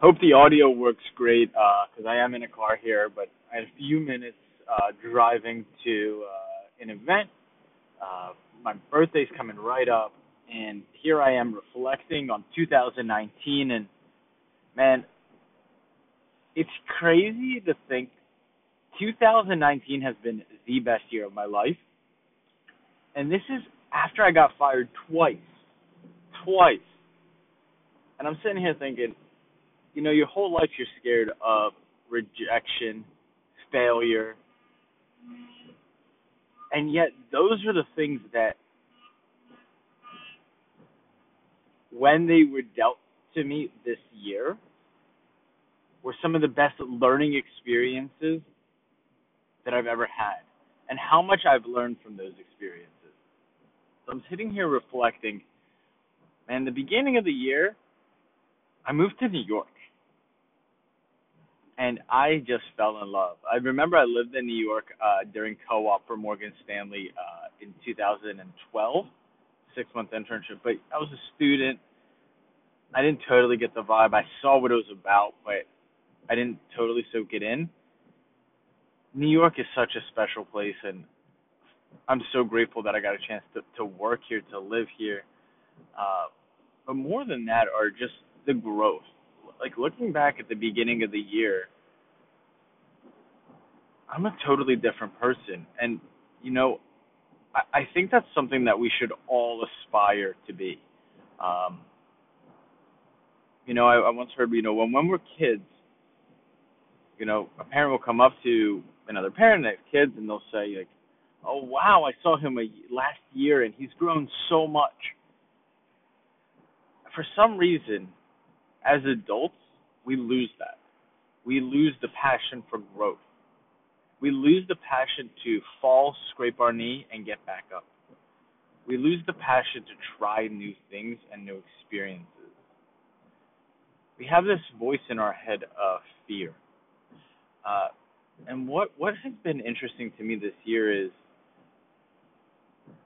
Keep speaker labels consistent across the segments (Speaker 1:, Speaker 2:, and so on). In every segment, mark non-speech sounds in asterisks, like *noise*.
Speaker 1: Hope the audio works great because uh, I am in a car here, but I had a few minutes uh, driving to uh, an event. Uh, my birthday's coming right up, and here I am reflecting on 2019. And man, it's crazy to think 2019 has been the best year of my life. And this is after I got fired twice. Twice. And I'm sitting here thinking, you know, your whole life you're scared of rejection, failure. And yet, those are the things that, when they were dealt to me this year, were some of the best learning experiences that I've ever had. And how much I've learned from those experiences. So I'm sitting here reflecting, man, the beginning of the year, I moved to New York and I just fell in love. I remember I lived in New York uh, during co-op for Morgan Stanley uh, in 2012, six month internship. But I was a student. I didn't totally get the vibe. I saw what it was about, but I didn't totally soak it in. New York is such a special place, and I'm so grateful that I got a chance to to work here, to live here. Uh, but more than that, are just the growth like looking back at the beginning of the year, I'm a totally different person, and you know, I, I think that's something that we should all aspire to be. Um, you know, I, I once heard, you know, when when we're kids, you know, a parent will come up to another parent, they have kids, and they'll say like, "Oh wow, I saw him a, last year, and he's grown so much." For some reason, as adults, we lose that. We lose the passion for growth. We lose the passion to fall, scrape our knee, and get back up. We lose the passion to try new things and new experiences. We have this voice in our head of fear. Uh, and what, what has been interesting to me this year is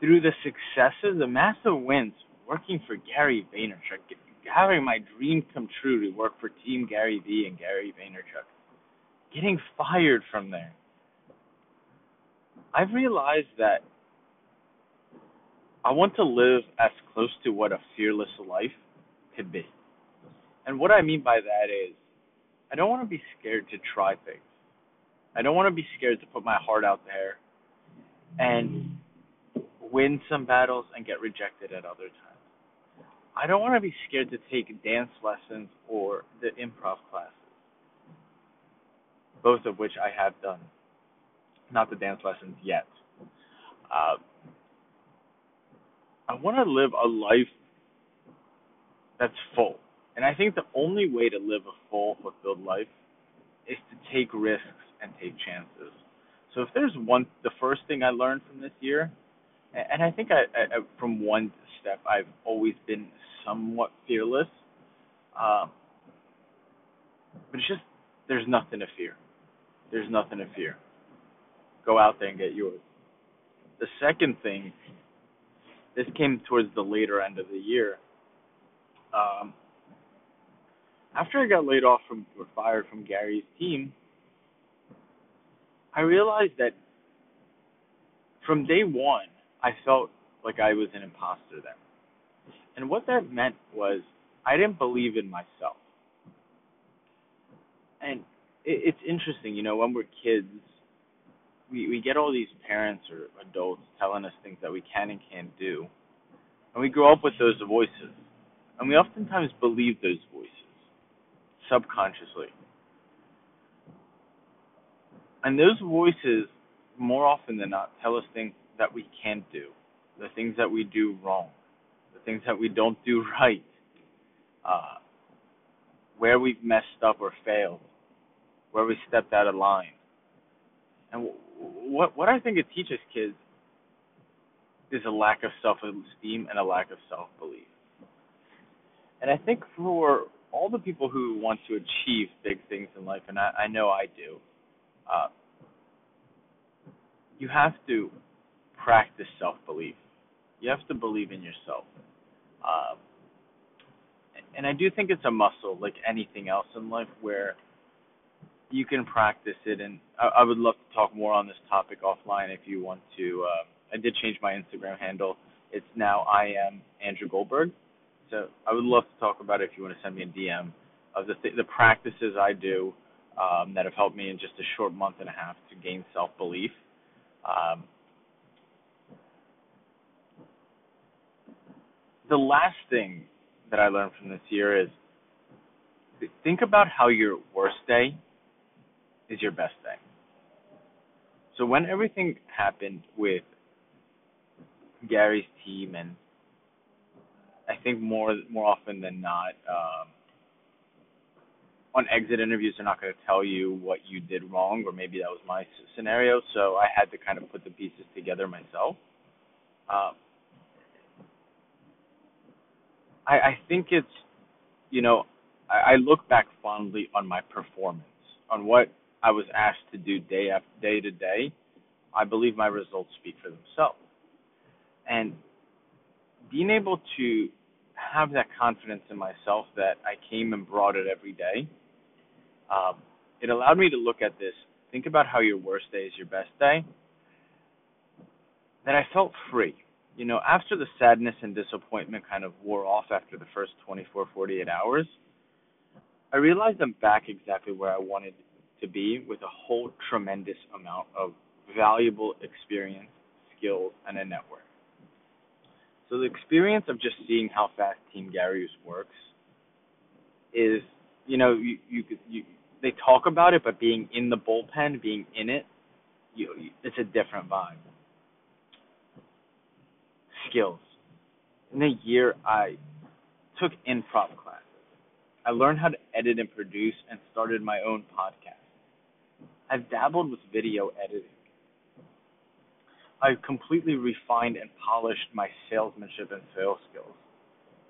Speaker 1: through the successes, the massive wins, working for Gary Vaynerchuk, having my dream come true to work for Team Gary Vee and Gary Vaynerchuk, getting fired from there. I've realized that I want to live as close to what a fearless life could be. And what I mean by that is, I don't want to be scared to try things. I don't want to be scared to put my heart out there and win some battles and get rejected at other times. I don't want to be scared to take dance lessons or the improv classes, both of which I have done. Not the dance lessons yet. Uh, I want to live a life that's full. And I think the only way to live a full, fulfilled life is to take risks and take chances. So if there's one, the first thing I learned from this year, and I think I, I from one step, I've always been somewhat fearless. Um, but it's just there's nothing to fear. There's nothing to fear. Go out there and get yours. The second thing, this came towards the later end of the year. Um, after I got laid off from or fired from Gary's team, I realized that from day one, I felt like I was an imposter then. And what that meant was I didn't believe in myself. And it, it's interesting, you know, when we're kids, we, we get all these parents or adults telling us things that we can and can't do. And we grow up with those voices. And we oftentimes believe those voices subconsciously. And those voices, more often than not, tell us things that we can't do, the things that we do wrong the things that we don't do *laughs* right, uh, where we've messed up or failed, where we stepped out of line. And what what I think it teaches kids is a lack of self-esteem and a lack of self-belief. And I think for all the people who want to achieve big things in life, and I, I know I do, uh, you have to practice self-belief. You have to believe in yourself. Um, and I do think it's a muscle, like anything else in life, where you can practice it. And I, I would love to talk more on this topic offline if you want to. Uh, I did change my Instagram handle. It's now I am Andrew Goldberg. So I would love to talk about it if you want to send me a DM of the th- the practices I do um, that have helped me in just a short month and a half to gain self belief. Um, the last thing that I learned from this year is think about how your worst day is your best day. So when everything happened with Gary's team and I think more more often than not, um, on exit interviews, they're not going to tell you what you did wrong, or maybe that was my scenario. So I had to kind of put the pieces together myself. Um, I, I think it's, you know, I, I look back fondly on my performance, on what I was asked to do day after day to day. I believe my results speak for themselves, and being able to have that confidence in myself that I came and brought it every day. Um, it allowed me to look at this. Think about how your worst day is your best day. That I felt free you know, after the sadness and disappointment kind of wore off after the first 24, 48 hours, I realized I'm back exactly where I wanted to be with a whole tremendous amount of valuable experience, skills, and a network. So the experience of just seeing how fast Team Gary's works is, you know, you you you they talk about it, but being in the bullpen, being in it, you, it's a different vibe skills. In a year, I took improv classes. I learned how to edit and produce and started my own podcast. I've dabbled with video editing. I've completely refined and polished my salesmanship and sales skills.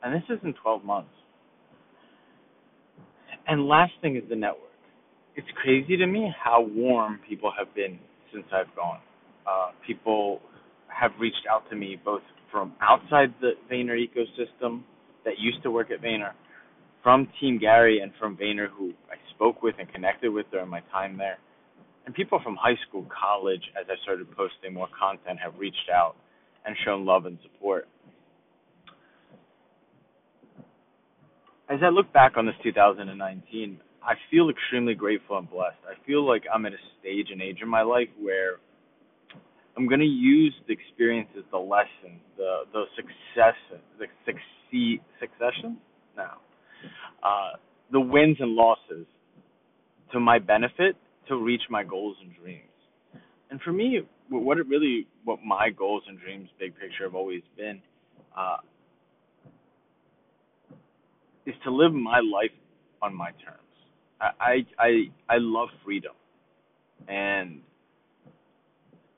Speaker 1: And this is in 12 months. And last thing is the network. It's crazy to me how warm people have been since I've gone. Uh, people have reached out to me both from outside the Vayner ecosystem that used to work at Vayner, from Team Gary and from Vayner who I spoke with and connected with during my time there, and people from high school, college, as I started posting more content, have reached out and shown love and support. As I look back on this 2019, I feel extremely grateful and blessed. I feel like I'm at a stage and age in my life where I'm going to use the experiences, the lessons, the the success, the succeed succession now, uh, the wins and losses to my benefit to reach my goals and dreams. And for me, what it really, what my goals and dreams, big picture, have always been, uh, is to live my life on my terms. I I I love freedom, and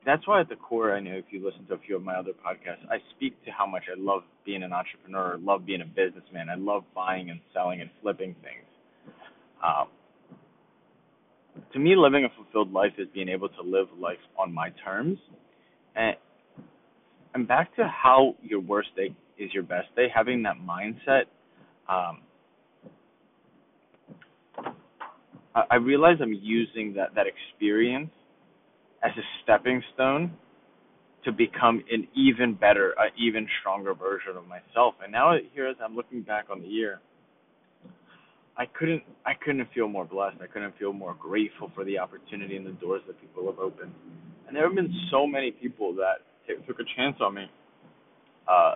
Speaker 1: that's why at the core, I know if you listen to a few of my other podcasts, I speak to how much I love being an entrepreneur, love being a businessman. I love buying and selling and flipping things. Um, to me, living a fulfilled life is being able to live life on my terms. And and back to how your worst day is your best day, having that mindset. Um, I, I realize I'm using that that experience as a stepping stone to become an even better, an even stronger version of myself. And now here as I'm looking back on the year, I couldn't I couldn't feel more blessed. I couldn't feel more grateful for the opportunity and the doors that people have opened. And there have been so many people that t- took a chance on me uh,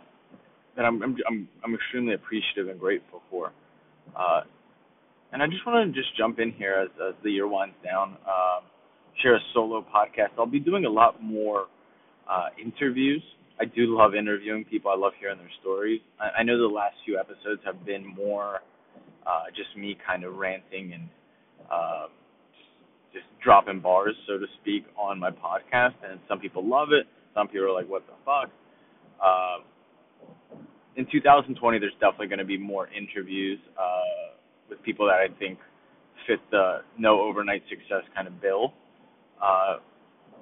Speaker 1: that I'm, I'm I'm I'm extremely appreciative and grateful for. Uh, and I just want to just jump in here as, as the year winds down. Um, share a solo podcast. I'll be doing a lot more uh, interviews. I do love interviewing people. I love hearing their stories. I, I know the last few episodes have been more uh, just me kind of ranting and uh, just, just dropping bars, so to speak, on my podcast. And some people love it. Some people are like, "What the fuck." Uh, in 2020, there's definitely going to be more interviews uh, with people that I think fit the no overnight success kind of bill. Uh,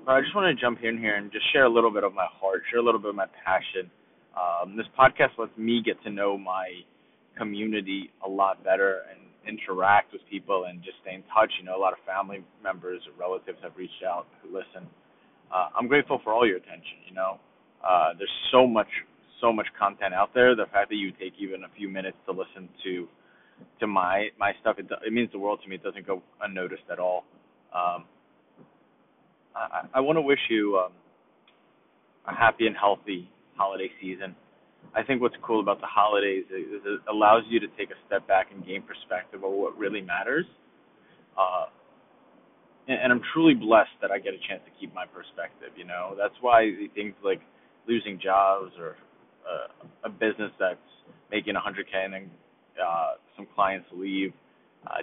Speaker 1: but I just want to jump in here and just share a little bit of my heart, share a little bit of my passion. Um, this podcast lets me get to know my community a lot better and interact with people and just stay in touch. You know, a lot of family members or relatives have reached out who listen. Uh, I'm grateful for all your attention. You know, uh, there's so much so much content out there. The fact that you take even a few minutes to listen to to my my stuff, it, it means the world to me. It doesn't go unnoticed at all. Um, I, I want to wish you um, a happy and healthy holiday season. I think what's cool about the holidays is it allows you to take a step back and gain perspective of what really matters. Uh, and, and I'm truly blessed that I get a chance to keep my perspective. You know, that's why things like losing jobs or uh, a business that's making 100k and then uh, some clients leave uh,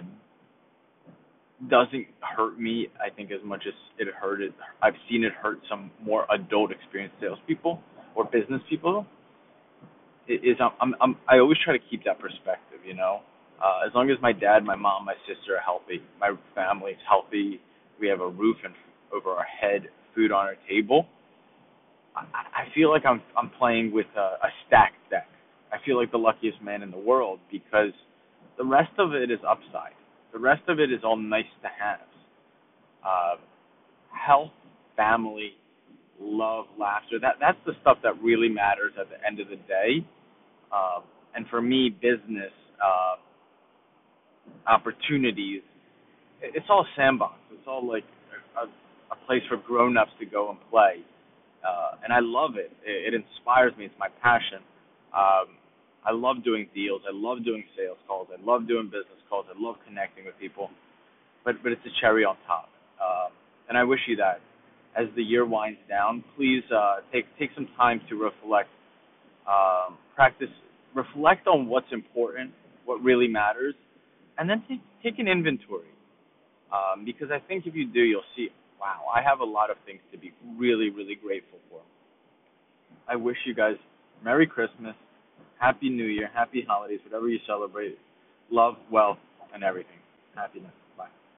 Speaker 1: doesn't hurt me. I think as much as it hurted. I've seen it hurt some more adult experienced salespeople or business people. It is I'm, I'm, I'm always try to keep that perspective. You know, uh, as long as my dad, my mom, my sister are healthy, my family's healthy, we have a roof and over our head, food on our table I, feel like I'm I'm playing with a, a stacked deck. I feel like the luckiest man in the world because the rest of it is upside. The rest of it is all nice to have. Uh, health, family, love, laughter. That that's the stuff that really matters at the end of the day. Uh, and for me, business uh, opportunities. It's all sandbox. It's all like a, a place for grown-ups to go and play uh, and I love it. it. It inspires me. It's my passion. Um, I love doing deals. I love doing sales calls. I love doing business calls. I love connecting with people. But but it's a cherry on top. Um, and I wish you that as the year winds down, please uh, take take some time to reflect, um, practice, reflect on what's important, what really matters, and then take take an inventory. Um, because I think if you do, you'll see wow, I have a lot of things to be really, really grateful for. I wish you guys Merry Christmas, Happy New Year, Happy Holidays, whatever you celebrate. Love, wealth, and everything. Happiness.